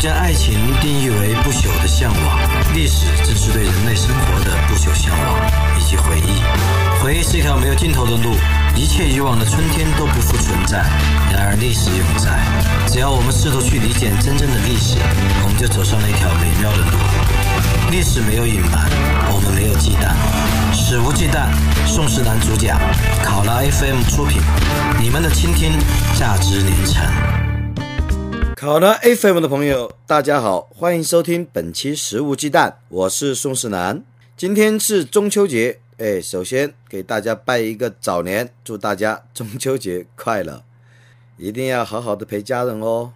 将爱情定义为不朽的向往，历史正是对人类生活的不朽向往以及回忆。回忆是一条没有尽头的路，一切以往的春天都不复存在。然而历史永在，只要我们试图去理解真正的历史，我们就走上了一条美妙的路。历史没有隐瞒，我们没有忌惮，史无忌惮。宋世男主讲，考拉 FM 出品，你们的倾听价值连城。考拉 FM 的朋友，大家好，欢迎收听本期《食无鸡蛋》，我是宋世南。今天是中秋节，哎，首先给大家拜一个早年，祝大家中秋节快乐，一定要好好的陪家人哦。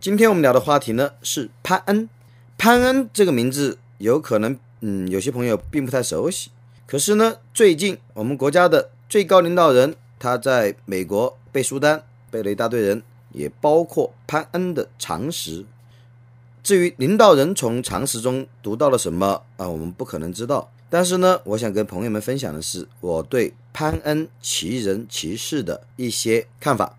今天我们聊的话题呢是潘恩，潘恩这个名字有可能，嗯，有些朋友并不太熟悉。可是呢，最近我们国家的最高领导人他在美国背书单，背了一大堆人。也包括潘恩的常识。至于领导人从常识中读到了什么啊，我们不可能知道。但是呢，我想跟朋友们分享的是我对潘恩其人其事的一些看法。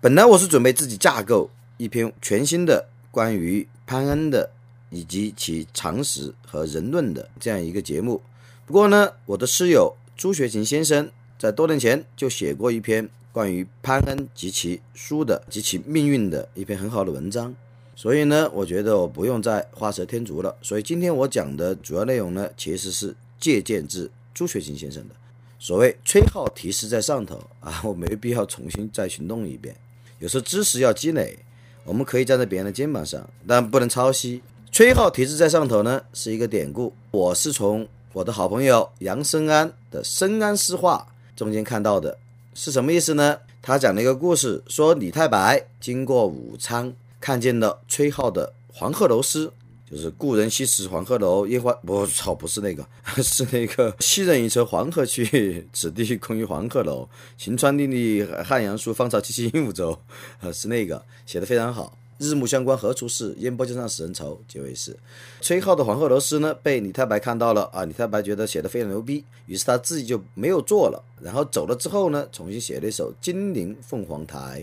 本来我是准备自己架构一篇全新的关于潘恩的以及其常识和人论的这样一个节目。不过呢，我的师友朱学勤先生在多年前就写过一篇。关于潘恩及其书的及其命运的一篇很好的文章，所以呢，我觉得我不用再画蛇添足了。所以今天我讲的主要内容呢，其实是借鉴自朱学勤先生的。所谓吹号提示在上头啊，我没必要重新再行动一遍。有时候知识要积累，我们可以站在别人的肩膀上，但不能抄袭。吹号提示在上头呢，是一个典故，我是从我的好朋友杨生安的《生安诗话》中间看到的。是什么意思呢？他讲了一个故事，说李太白经过武昌，看见了崔颢的《黄鹤楼诗》，就是“故人西辞黄鹤楼，夜话……我操，不是那个，是那个‘昔人已乘黄鹤去，此地空余黄鹤楼。晴川历历汉阳树，芳草萋萋鹦鹉洲’，呃，是那个写的非常好。”日暮乡关何处是？烟波江上使人愁。结尾是崔颢的《黄鹤楼诗》呢，被李太白看到了啊！李太白觉得写的非常牛逼，于是他自己就没有做了。然后走了之后呢，重新写了一首《金陵凤凰台》。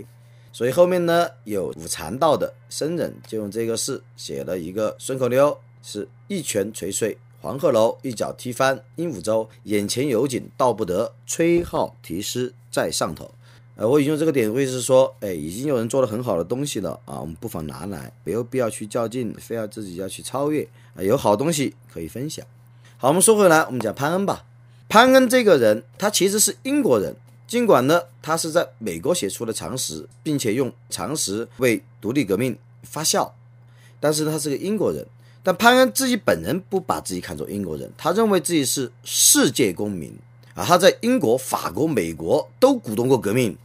所以后面呢，有武禅道的僧人就用这个诗写了一个顺口溜：是一拳捶碎黄鹤楼，一脚踢翻鹦鹉洲。眼前有景道不得，崔颢题诗在上头。呃，我引用这个典故是说，哎，已经有人做了很好的东西了啊，我们不妨拿来，没有必要去较劲，非要自己要去超越啊，有好东西可以分享。好，我们说回来，我们讲潘恩吧。潘恩这个人，他其实是英国人，尽管呢，他是在美国写出了常识，并且用常识为独立革命发酵，但是他是个英国人。但潘恩自己本人不把自己看作英国人，他认为自己是世界公民啊，他在英国、法国、美国都鼓动过革命。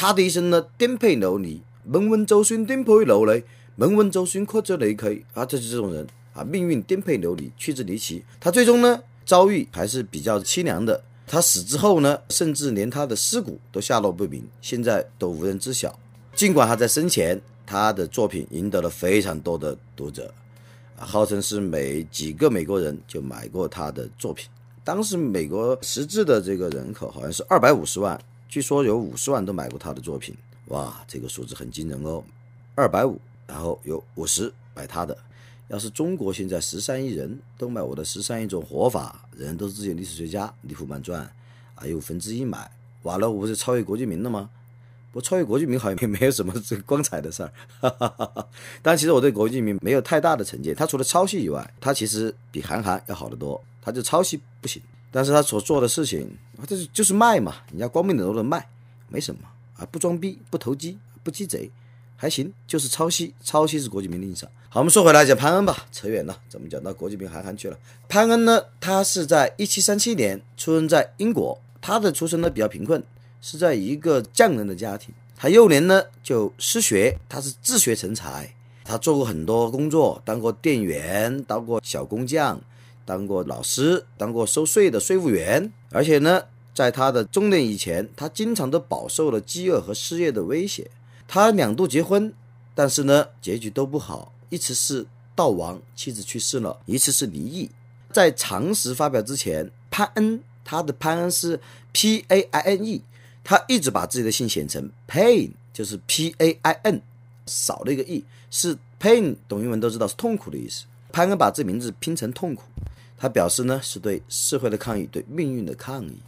他的一生呢，颠沛流离。问问就算颠沛流离，问问就算曲折离奇啊，就是这种人啊，命运颠沛流离，曲折离奇。他最终呢，遭遇还是比较凄凉的。他死之后呢，甚至连他的尸骨都下落不明，现在都无人知晓。尽管他在生前，他的作品赢得了非常多的读者，号称是每几个美国人就买过他的作品。当时美国实质的这个人口好像是二百五十万。据说有五十万都买过他的作品，哇，这个数字很惊人哦，二百五，然后有五十买他的。要是中国现在十三亿人都买我的十三亿种活法，人人都是自己历史学家，《李福曼传》，啊，有分之一买，完了我不是超越郭敬明了吗？不超越郭敬明好像也没有什么这光彩的事儿。但其实我对郭敬明没有太大的成见，他除了抄袭以外，他其实比韩寒要好得多。他就抄袭不行。但是他所做的事情，这是就是卖嘛，人家光明磊落的卖，没什么啊，不装逼，不投机，不鸡贼，还行，就是抄袭，抄袭是国际名利上。好，我们说回来讲潘恩吧，扯远了，怎么讲到国际名韩寒去了？潘恩呢，他是在一七三七年出生在英国，他的出身呢比较贫困，是在一个匠人的家庭，他幼年呢就失学，他是自学成才，他做过很多工作，当过店员，当过小工匠。当过老师，当过收税的税务员，而且呢，在他的中年以前，他经常都饱受了饥饿和失业的威胁。他两度结婚，但是呢，结局都不好。一次是悼亡，妻子去世了；一次是离异。在常识发表之前，潘恩，他的潘恩是 P A I N E，他一直把自己的姓写成 Pain，就是 P A I N，少了一个 E，是 pain 懂英文都知道是痛苦的意思。潘恩把这名字拼成痛苦，他表示呢是对社会的抗议，对命运的抗议。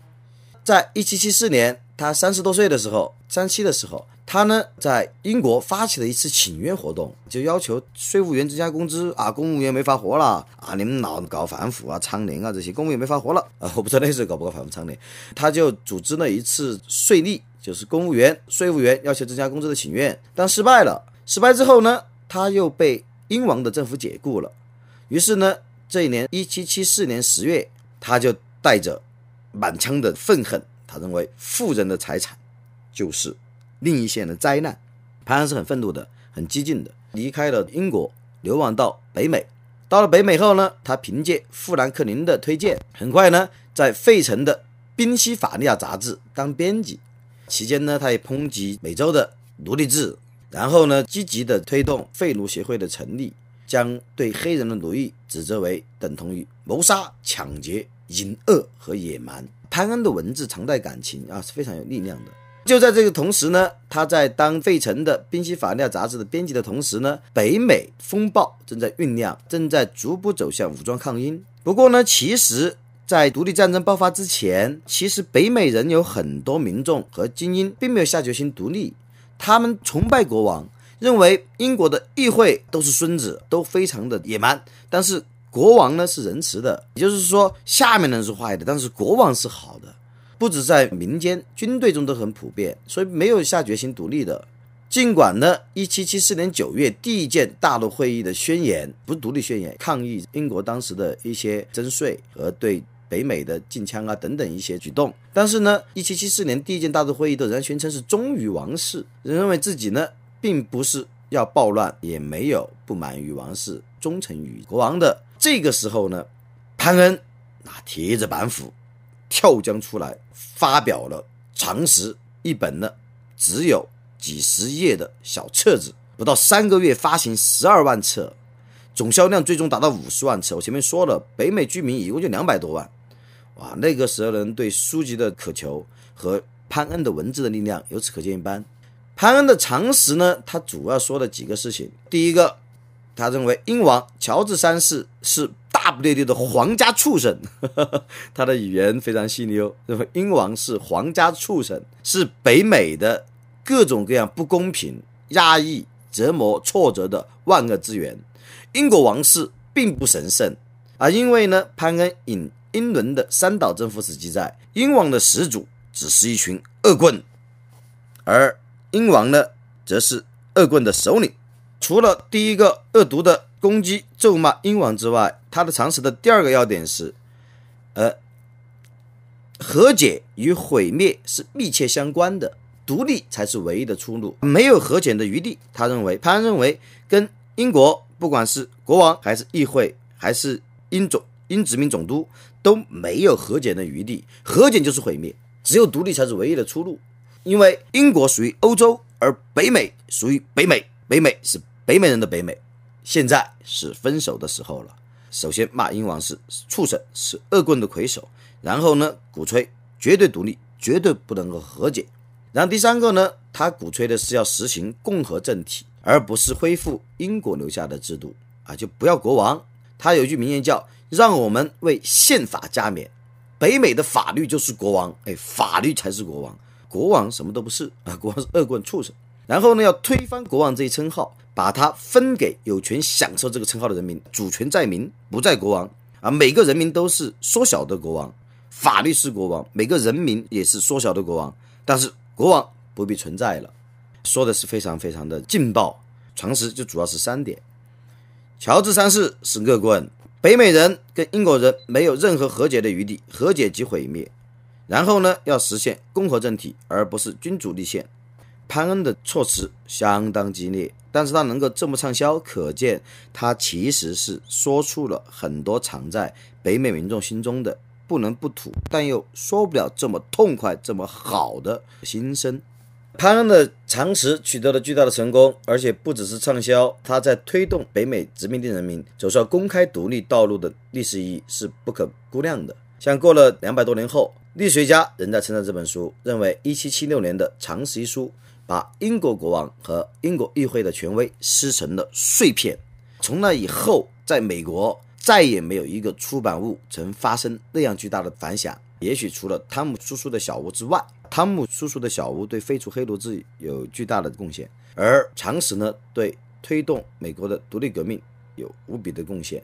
在一七七四年，他三十多岁的时候，三七的时候，他呢在英国发起了一次请愿活动，就要求税务员增加工资啊，公务员没法活了啊，你们老搞反腐啊、倡廉啊这些，公务员没法活了啊，我不知道那时候搞不搞反腐倡廉，他就组织了一次税吏，就是公务员、税务员要求增加工资的请愿，但失败了。失败之后呢，他又被英王的政府解雇了。于是呢，这一年一七七四年十月，他就带着。满腔的愤恨，他认为富人的财产就是另一线的灾难。潘安是很愤怒的，很激进的，离开了英国，流亡到北美。到了北美后呢，他凭借富兰克林的推荐，很快呢，在费城的《宾夕法尼亚》杂志当编辑。期间呢，他也抨击美洲的奴隶制，然后呢，积极的推动废奴协会的成立，将对黑人的奴役指责为等同于谋杀、抢劫。淫恶和野蛮，潘恩的文字常带感情啊，是非常有力量的。就在这个同时呢，他在当费城的《宾夕法尼亚》杂志的编辑的同时呢，北美风暴正在酝酿，正在逐步走向武装抗英。不过呢，其实，在独立战争爆发之前，其实北美人有很多民众和精英并没有下决心独立，他们崇拜国王，认为英国的议会都是孙子，都非常的野蛮，但是。国王呢是仁慈的，也就是说下面人是坏的，但是国王是好的。不止在民间，军队中都很普遍，所以没有下决心独立的。尽管呢，一七七四年九月第一届大陆会议的宣言不是独立宣言，抗议英国当时的一些征税和对北美的禁枪啊等等一些举动，但是呢，一七七四年第一届大陆会议都仍然宣称是忠于王室，认为自己呢并不是要暴乱，也没有不满于王室，忠诚于国王的。这个时候呢，潘恩那提着板斧跳江出来，发表了常识一本呢，只有几十页的小册子，不到三个月发行十二万册，总销量最终达到五十万册。我前面说了，北美居民一共就两百多万，哇，那个时候人对书籍的渴求和潘恩的文字的力量，由此可见一斑。潘恩的常识呢，他主要说了几个事情，第一个。他认为英王乔治三世是大不列颠的皇家畜生，他的语言非常犀利哦。认为英王是皇家畜生，是北美的各种各样不公平、压抑、折磨、挫折的万恶之源。英国王室并不神圣啊，因为呢，潘恩引英伦的三岛政府史记载，英王的始祖只是一群恶棍，而英王呢，则是恶棍的首领。除了第一个恶毒的攻击、咒骂英王之外，他的常识的第二个要点是，呃，和解与毁灭是密切相关的，独立才是唯一的出路，没有和解的余地。他认为，潘认为，跟英国不管是国王还是议会还是英总英殖民总督都没有和解的余地，和解就是毁灭，只有独立才是唯一的出路。因为英国属于欧洲，而北美属于北美，北美是。北美人的北美，现在是分手的时候了。首先骂英王是畜生，是恶棍的魁首，然后呢，鼓吹绝对独立，绝对不能够和解。然后第三个呢，他鼓吹的是要实行共和政体，而不是恢复英国留下的制度啊，就不要国王。他有句名言叫“让我们为宪法加冕”。北美的法律就是国王，哎，法律才是国王，国王什么都不是 啊，国王是恶棍畜生。然后呢，要推翻国王这一称号。把它分给有权享受这个称号的人民，主权在民，不在国王啊！每个人民都是缩小的国王，法律是国王，每个人民也是缩小的国王，但是国王不必存在了。说的是非常非常的劲爆。常识就主要是三点：乔治三世是恶棍，北美人跟英国人没有任何和解的余地，和解即毁灭。然后呢，要实现共和政体，而不是君主立宪。潘恩的措辞相当激烈。但是他能够这么畅销，可见他其实是说出了很多藏在北美民众心中的不能不吐，但又说不了这么痛快、这么好的心声。潘恩的常识取得了巨大的成功，而且不只是畅销，他在推动北美殖民地人民走上公开独立道路的历史意义是不可估量的。像过了两百多年后，历史学家仍在称赞这本书，认为1776年的《常识》一书。把英国国王和英国议会的权威撕成了碎片。从那以后，在美国再也没有一个出版物曾发生那样巨大的反响。也许除了汤姆叔叔的小屋之外，汤姆叔叔的小屋对废除黑奴制有巨大的贡献，而常识呢，对推动美国的独立革命有无比的贡献。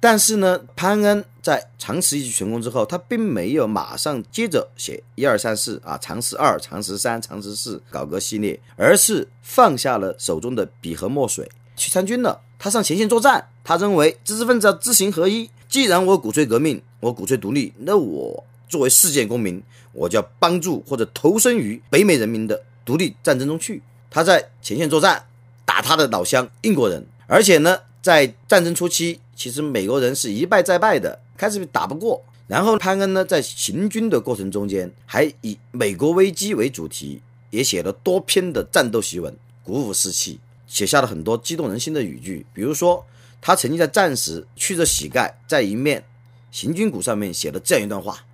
但是呢，潘恩在常识一举成功之后，他并没有马上接着写一二三四啊，常识二、常识三、常识四搞个系列，而是放下了手中的笔和墨水，去参军了。他上前线作战。他认为知识分子要知行合一。既然我鼓吹革命，我鼓吹独立，那我作为世界公民，我就要帮助或者投身于北美人民的独立战争中去。他在前线作战，打他的老乡英国人，而且呢，在战争初期。其实美国人是一败再败的，开始打不过。然后潘恩呢，在行军的过程中间，还以美国危机为主题，也写了多篇的战斗檄文，鼓舞士气，写下了很多激动人心的语句。比如说，他曾经在战时去着膝盖，在一面行军鼓上面写了这样一段话：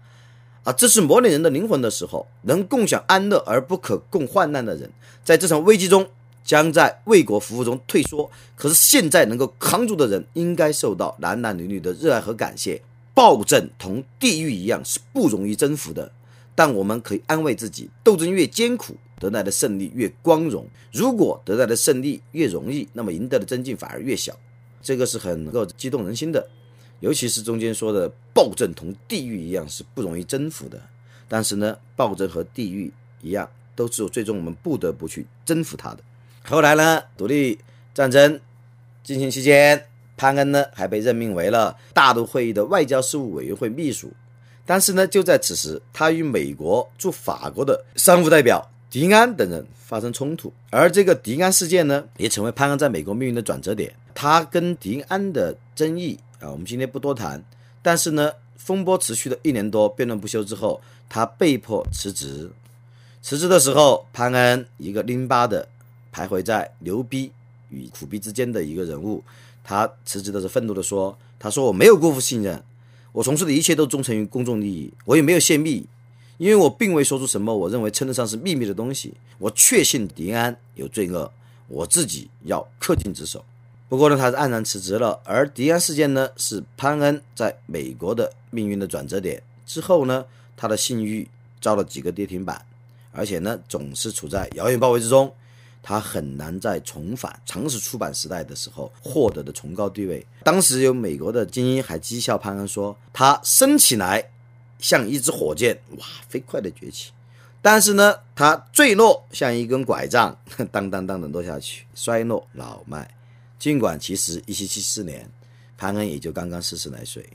啊，这是磨练人的灵魂的时候，能共享安乐而不可共患难的人，在这场危机中。将在为国服务中退缩，可是现在能够扛住的人，应该受到男男女女的热爱和感谢。暴政同地狱一样是不容易征服的，但我们可以安慰自己，斗争越艰苦，得来的胜利越光荣。如果得来的胜利越容易，那么赢得的增进反而越小。这个是很能够激动人心的，尤其是中间说的暴政同地狱一样是不容易征服的。但是呢，暴政和地狱一样，都是最终我们不得不去征服它的。后来呢，独立战争进行期间，潘恩呢还被任命为了大陆会议的外交事务委员会秘书。但是呢，就在此时，他与美国驻法国的商务代表迪安等人发生冲突，而这个迪安事件呢，也成为潘恩在美国命运的转折点。他跟迪安的争议啊，我们今天不多谈。但是呢，风波持续了一年多，辩论不休之后，他被迫辞职。辞职的时候，潘恩一个拎巴的。徘徊在牛逼与苦逼之间的一个人物，他辞职的时候愤怒地说：“他说我没有辜负信任，我从事的一切都忠诚于公众利益，我也没有泄密，因为我并未说出什么我认为称得上是秘密的东西。我确信迪安有罪恶，我自己要恪尽职守。不过呢，他是黯然辞职了。而迪安事件呢，是潘恩在美国的命运的转折点。之后呢，他的信誉遭了几个跌停板，而且呢，总是处在遥远包围之中。”他很难再重返常识出版时代的时候获得的崇高地位。当时有美国的精英还讥笑潘恩说，他升起来像一支火箭，哇，飞快的崛起；但是呢，他坠落像一根拐杖，当当当的落下去，衰落老迈。尽管其实一七七四年，潘恩也就刚刚四十来岁。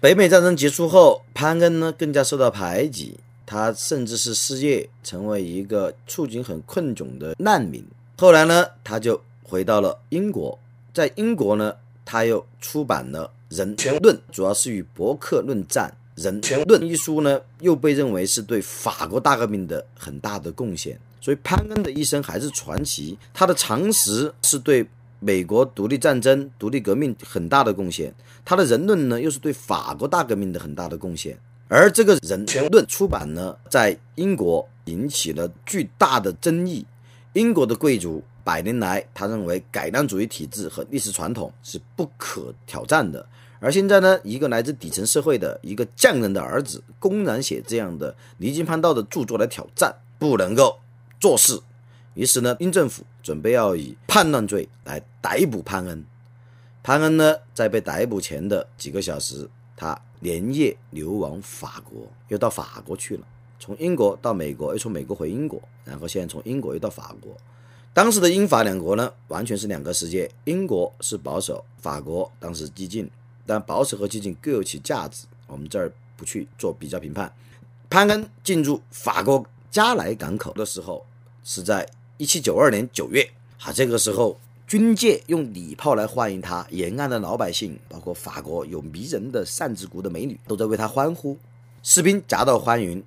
北美战争结束后，潘恩呢更加受到排挤。他甚至是失业，成为一个处境很困窘的难民。后来呢，他就回到了英国，在英国呢，他又出版了《人权论》，主要是与伯克论战。《人权论》一书呢，又被认为是对法国大革命的很大的贡献。所以潘恩的一生还是传奇，他的常识是对美国独立战争、独立革命很大的贡献，他的人论呢，又是对法国大革命的很大的贡献。而这个人权论出版呢，在英国引起了巨大的争议。英国的贵族百年来，他认为改良主义体制和历史传统是不可挑战的。而现在呢，一个来自底层社会的一个匠人的儿子，公然写这样的离经叛道的著作来挑战，不能够做事。于是呢，英政府准备要以叛乱罪来逮捕潘恩。潘恩呢，在被逮捕前的几个小时，他。连夜流亡法国，又到法国去了。从英国到美国，又从美国回英国，然后现在从英国又到法国。当时的英法两国呢，完全是两个世界。英国是保守，法国当时激进。但保守和激进各有其价值，我们这儿不去做比较评判。潘恩进入法国加莱港口的时候，是在一七九二年九月。啊，这个时候。军舰用礼炮来欢迎他，沿岸的老百姓，包括法国有迷人的扇子骨的美女，都在为他欢呼。士兵夹道欢迎，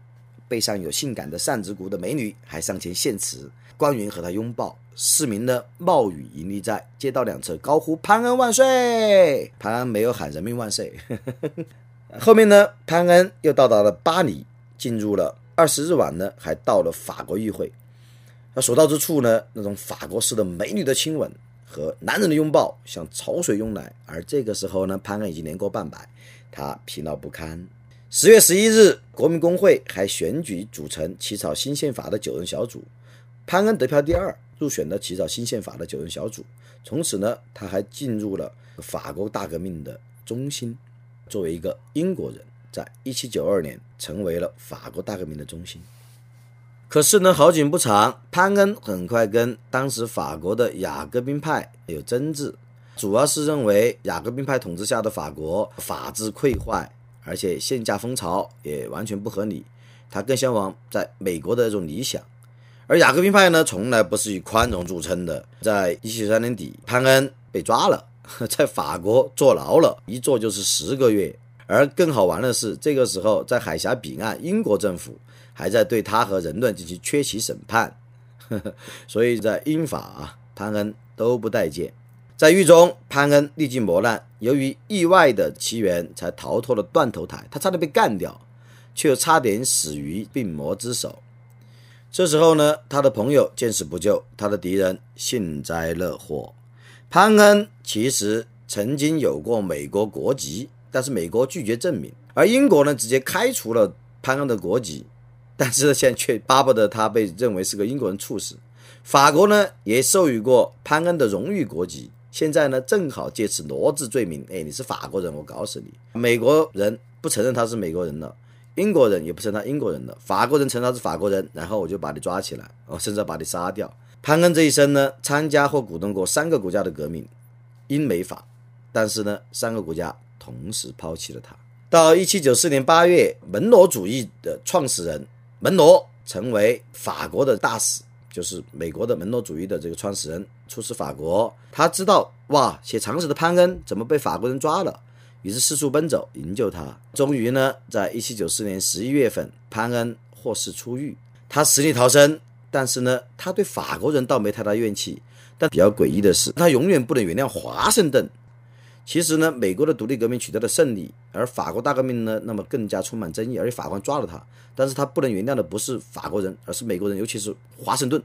背上有性感的扇子骨的美女还上前献词，官员和他拥抱。市民呢冒雨迎立在街道两侧，高呼“潘恩万岁”。潘恩没有喊“人民万岁”。呵呵后面呢，潘恩又到达了巴黎，进入了二十日晚呢，还到了法国议会。那所到之处呢，那种法国式的美女的亲吻和男人的拥抱像潮水涌来。而这个时候呢，潘恩已经年过半百，他疲劳不堪。十月十一日，国民工会还选举组成起草新宪法的九人小组，潘恩得票第二，入选了起草新宪法的九人小组。从此呢，他还进入了法国大革命的中心。作为一个英国人，在一七九二年成为了法国大革命的中心。可是呢，好景不长，潘恩很快跟当时法国的雅各宾派有争执，主要是认为雅各宾派统治下的法国法治溃坏。而且限价风潮也完全不合理，他更向往在美国的那种理想。而雅各宾派呢，从来不是以宽容著称的。在一七九三年底，潘恩被抓了，在法国坐牢了，一坐就是十个月。而更好玩的是，这个时候在海峡彼岸，英国政府还在对他和人伦进行缺席审判，所以在英法啊，潘恩都不待见。在狱中，潘恩历尽磨难，由于意外的奇缘，才逃脱了断头台。他差点被干掉，却又差点死于病魔之手。这时候呢，他的朋友见死不救，他的敌人幸灾乐祸。潘恩其实曾经有过美国国籍，但是美国拒绝证明，而英国呢，直接开除了潘恩的国籍，但是现在却巴不得他被认为是个英国人处死。法国呢，也授予过潘恩的荣誉国籍。现在呢，正好借此罗织罪名。哎，你是法国人，我搞死你！美国人不承认他是美国人了，英国人也不承认他英国人了，法国人承认他是法国人，然后我就把你抓起来，哦，甚至把你杀掉。潘恩这一生呢，参加或鼓动过三个国家的革命，英美法，但是呢，三个国家同时抛弃了他。到一七九四年八月，门罗主义的创始人门罗成为法国的大使。就是美国的门罗主义的这个创始人出使法国，他知道哇，写长史的潘恩怎么被法国人抓了，于是四处奔走营救他。终于呢，在一七九四年十一月份，潘恩获释出狱，他死里逃生。但是呢，他对法国人倒没太大怨气。但比较诡异的是，他永远不能原谅华盛顿。其实呢，美国的独立革命取得了胜利，而法国大革命呢，那么更加充满争议，而且法官抓了他。但是他不能原谅的不是法国人，而是美国人，尤其是华盛顿。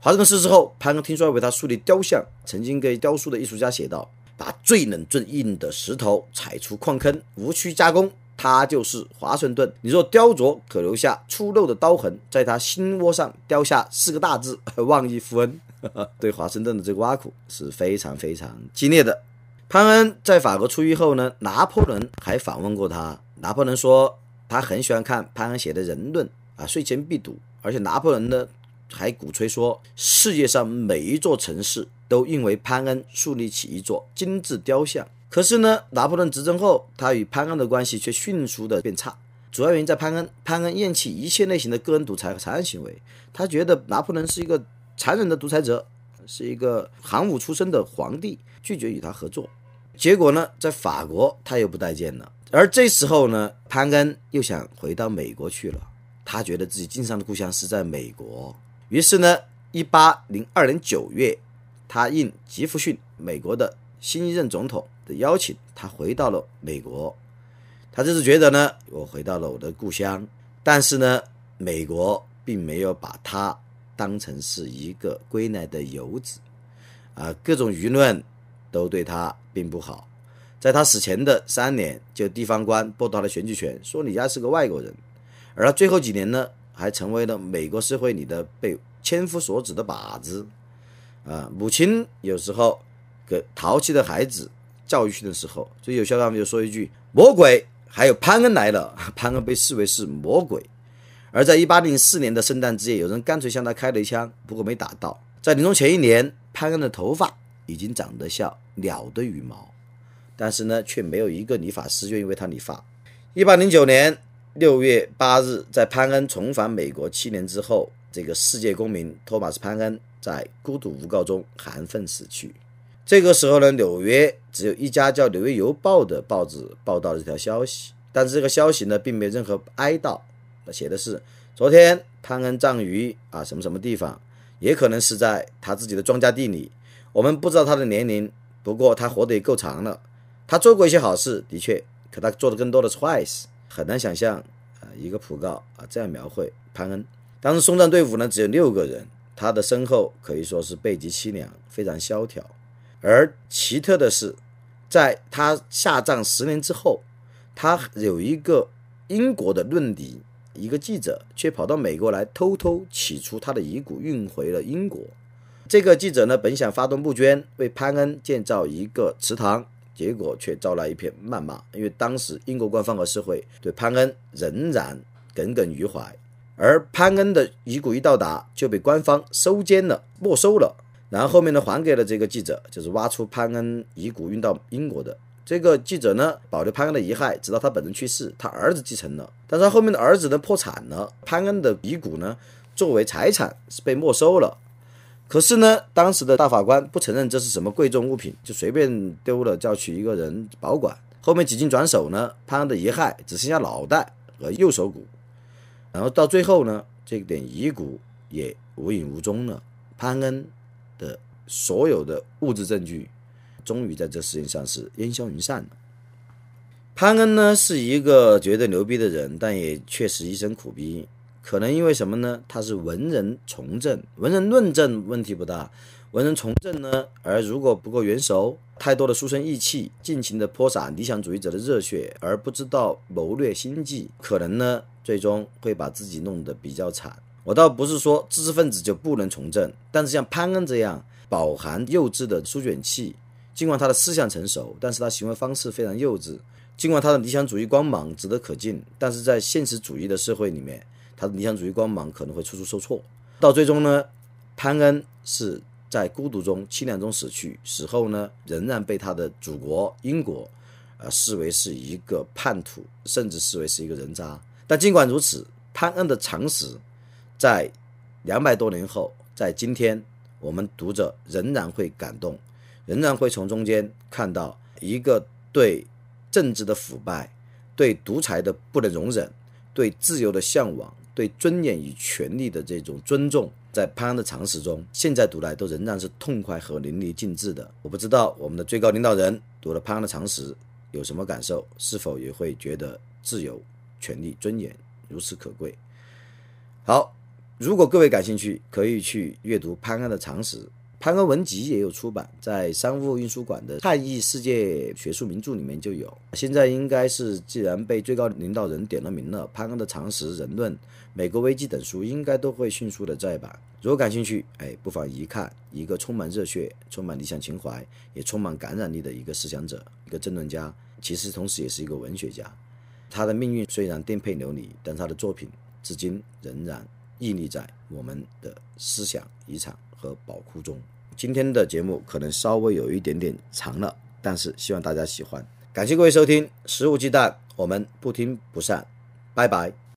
华盛顿逝世后，潘恩听说要为他树立雕像，曾经给雕塑的艺术家写道：“把最冷最硬的石头踩出矿坑，无需加工，他就是华盛顿。你若雕琢，可留下粗陋的刀痕，在他心窝上雕下四个大字：忘义负恩。”对华盛顿。的这个挖苦是非常非常激烈的。潘恩在法国出狱后呢，拿破仑还访问过他。拿破仑说，他很喜欢看潘恩写的人论啊，睡前必读。而且拿破仑呢，还鼓吹说，世界上每一座城市都应为潘恩树立起一座精致雕像。可是呢，拿破仑执政后，他与潘恩的关系却迅速的变差。主要原因在潘恩，潘恩厌弃一切类型的个人独裁和残忍行为。他觉得拿破仑是一个残忍的独裁者，是一个行伍出身的皇帝，拒绝与他合作。结果呢，在法国他又不待见了，而这时候呢，潘恩又想回到美国去了。他觉得自己经商的故乡是在美国，于是呢，一八零二年九月，他应吉弗逊美国的新一任总统的邀请，他回到了美国。他就是觉得呢，我回到了我的故乡，但是呢，美国并没有把他当成是一个归来的游子，啊，各种舆论。都对他并不好，在他死前的三年，就地方官剥夺了选举权，说你家是个外国人。而他最后几年呢，还成为了美国社会里的被千夫所指的靶子。啊，母亲有时候给淘气的孩子教育训的时候，最有效的就说一句：“魔鬼，还有潘恩来了。”潘恩被视为是魔鬼。而在一八零四年的圣诞之夜，有人干脆向他开了一枪，不过没打到。在临终前一年，潘恩的头发。已经长得像鸟的羽毛，但是呢，却没有一个理发师愿意为他理发。一八零九年六月八日，在潘恩重返美国七年之后，这个世界公民托马斯·潘恩在孤独无告中含愤死去。这个时候呢，纽约只有一家叫《纽约邮报》的报纸报道了这条消息，但是这个消息呢，并没有任何哀悼，那写的是昨天潘恩葬于啊什么什么地方，也可能是在他自己的庄稼地里。我们不知道他的年龄，不过他活得也够长了。他做过一些好事，的确，可他做的更多的是坏事。很难想象啊，一个讣告啊这样描绘潘恩。当时松赞队伍呢只有六个人，他的身后可以说是背极凄凉，非常萧条。而奇特的是，在他下葬十年之后，他有一个英国的论敌，一个记者却跑到美国来，偷偷取出他的遗骨，运回了英国。这个记者呢，本想发动募捐为潘恩建造一个祠堂，结果却招来一片谩骂，因为当时英国官方和社会对潘恩仍然耿耿于怀。而潘恩的遗骨一到达，就被官方收监了、没收了，然后后面呢还给了这个记者，就是挖出潘恩遗骨运到英国的这个记者呢，保留潘恩的遗骸，直到他本人去世，他儿子继承了，但是他后面的儿子呢破产了，潘恩的遗骨呢作为财产是被没收了。可是呢，当时的大法官不承认这是什么贵重物品，就随便丢了，叫去一个人保管。后面几经转手呢，潘恩的遗骸只剩下脑袋和右手骨。然后到最后呢，这点遗骨也无影无踪了。潘恩的所有的物质证据，终于在这世界上是烟消云散了。潘恩呢是一个绝对牛逼的人，但也确实一身苦逼。可能因为什么呢？他是文人从政，文人论证问题不大。文人从政呢，而如果不够圆熟，太多的书生意气，尽情的泼洒理想主义者的热血，而不知道谋略心计，可能呢，最终会把自己弄得比较惨。我倒不是说知识分子就不能从政，但是像潘恩这样饱含幼稚的书卷气，尽管他的思想成熟，但是他行为方式非常幼稚。尽管他的理想主义光芒值得可敬，但是在现实主义的社会里面，他的理想主义光芒可能会处处受挫。到最终呢，潘恩是。在孤独中、凄凉中死去，死后呢，仍然被他的祖国英国，呃，视为是一个叛徒，甚至视为是一个人渣。但尽管如此，潘恩的常识，在两百多年后，在今天，我们读者仍然会感动，仍然会从中间看到一个对政治的腐败、对独裁的不能容忍、对自由的向往、对尊严与权利的这种尊重。在潘安的常识中，现在读来都仍然是痛快和淋漓尽致的。我不知道我们的最高领导人读了潘安的常识有什么感受，是否也会觉得自由、权利、尊严如此可贵？好，如果各位感兴趣，可以去阅读潘安的常识。潘安文集也有出版，在商务印书馆的《汉译世界学术名著》里面就有。现在应该是，既然被最高领导人点了名了，潘安的常识、人论、美国危机等书应该都会迅速的再版。如果感兴趣，哎，不妨一看。一个充满热血、充满理想情怀，也充满感染力的一个思想者、一个政论家，其实同时也是一个文学家。他的命运虽然颠沛流离，但他的作品至今仍然屹立在我们的思想遗产和宝库中。今天的节目可能稍微有一点点长了，但是希望大家喜欢。感谢各位收听《食物鸡蛋》，我们不听不散，拜拜。